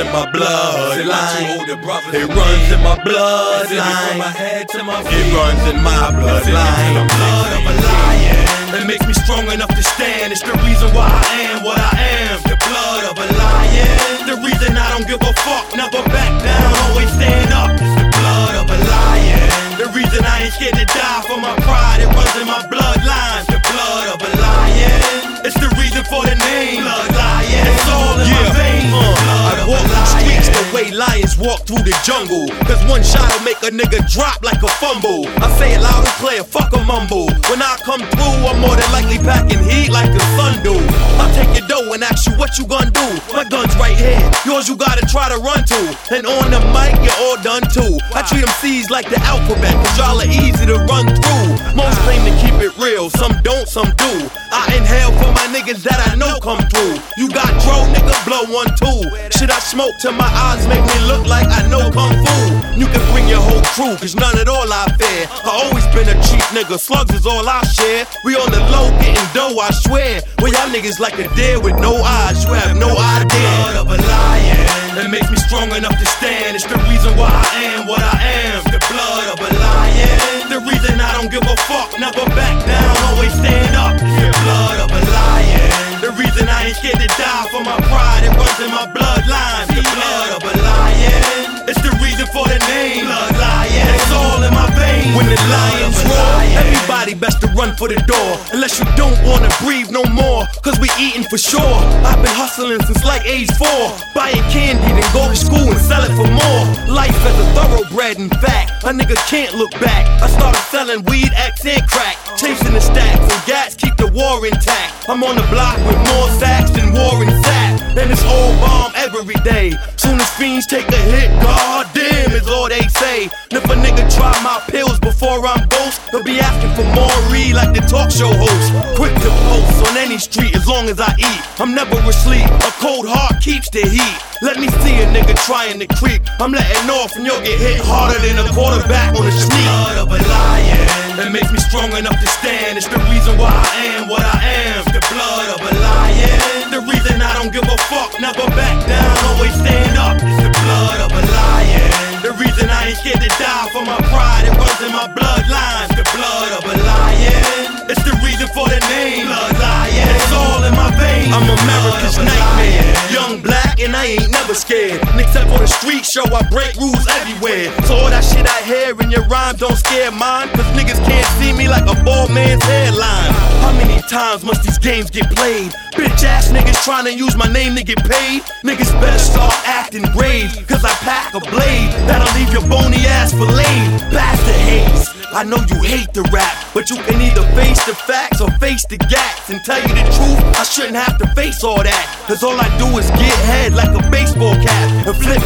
in my bloodline. It runs in my bloodline. It runs in my bloodline. The blood of a lion. It makes me strong enough to stand. It's the reason why I am what I am. The blood of a lion. The reason I don't give a fuck. Never back down. Always stand lions walk through the jungle. Cause one shot'll make a nigga drop like a fumble. I say it loud and clear, fuck a mumble. When I come through, I'm more than likely packing heat like a do. I'll take your dough and ask you what you gonna do. Yours you gotta try to run to. And on the mic, you're all done too. I treat them C's like the alphabet, cause y'all are easy to run through. Most claim to keep it real, some don't, some do. I inhale for my niggas that I know come through. You got dro, nigga, blow one too. Shit, I smoke till my eyes make me look like I know kung fu. You can bring your whole crew, cause none at all I fear. I always been a cheap nigga, slugs is all I share. We on the low getting dough, I swear. Well, y'all niggas like a deer with no eyes, you have no idea. blood of a lion. Strong enough to stand. It's the reason why I am what I am. The blood of a lion. The reason I don't give a fuck. Never back down. Always stand up. The blood of a lion. The reason I ain't scared to die for my pride. It runs in my bloodline. For the door. Unless you don't wanna breathe no more, cause we eating for sure. I've been hustling since like age four. Buying candy, then go to school and sell it for more. Life as a thoroughbred, in fact, a nigga can't look back. I started selling weed, and crack. Chasing the stacks and gats, keep the war intact. I'm on the block with more sacks than war and sap. Every day. Soon as fiends take a hit, god damn is all they say. And if a nigga try my pills before I'm ghost, they'll be asking for more read like the talk show host. Quick to post on any street as long as I eat. I'm never asleep. A cold heart keeps the heat. Let me see a nigga trying to creep. I'm letting off and you'll get hit harder than a quarterback on a sneak. blood of a lion. That makes me strong enough to stand. It's the reason why I am what I am. The blood of a lion. The reason I don't give a fuck. Never back down. My bloodline. The blood of a lion. It's the reason for the name. Blood lion. It's all in my veins. I'm America's Blood of a nightmare. lion. Young black and I ain't never scared. And except on the street show, I break rules everywhere. So all that shit I hear in your rhyme don't scare mine. Cause niggas can't see me like a bald man's hairline. How many times must these games get played? Bitch ass niggas trying to use my name to get paid. Niggas better start acting brave. Cause I pack a blade that'll leave your bony ass filleted. Bastard haze. I know you hate the rap, but you can either face the facts or face the gaps. And tell you the truth, I shouldn't have to face all that. Cause all I do is get head like a baseball cap and flip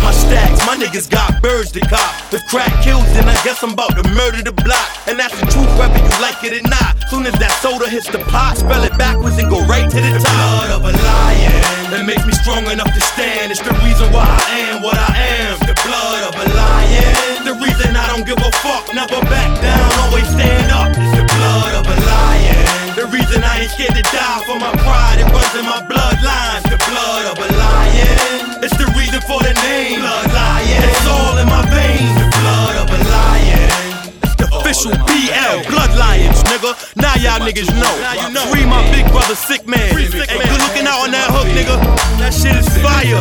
my niggas got birds to cop. If crack kills, then I guess I'm about to murder the block. And that's the truth, whether you like it or not. Soon as that soda hits the pot, spell it backwards and go right to the top. blood of a lion. that makes me strong enough to stand. It's the reason why I am what I am. The blood of a lion. The reason I don't give a fuck. Never back down. Always stand up. It's the blood of a lion. The reason I ain't scared to die for my pride. It runs in my bloodline. Official BL Blood Lions, nigga. Now y'all niggas know. Free my big brother, sick man. Hey, good looking out on that hook, nigga. That shit is fire.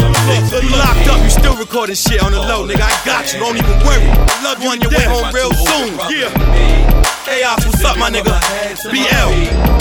Look, you locked up, you still recording shit on the low, nigga. I got you, don't even worry. Love you on your way home real soon. Yeah. Hey, Ops, what's up, my nigga? BL.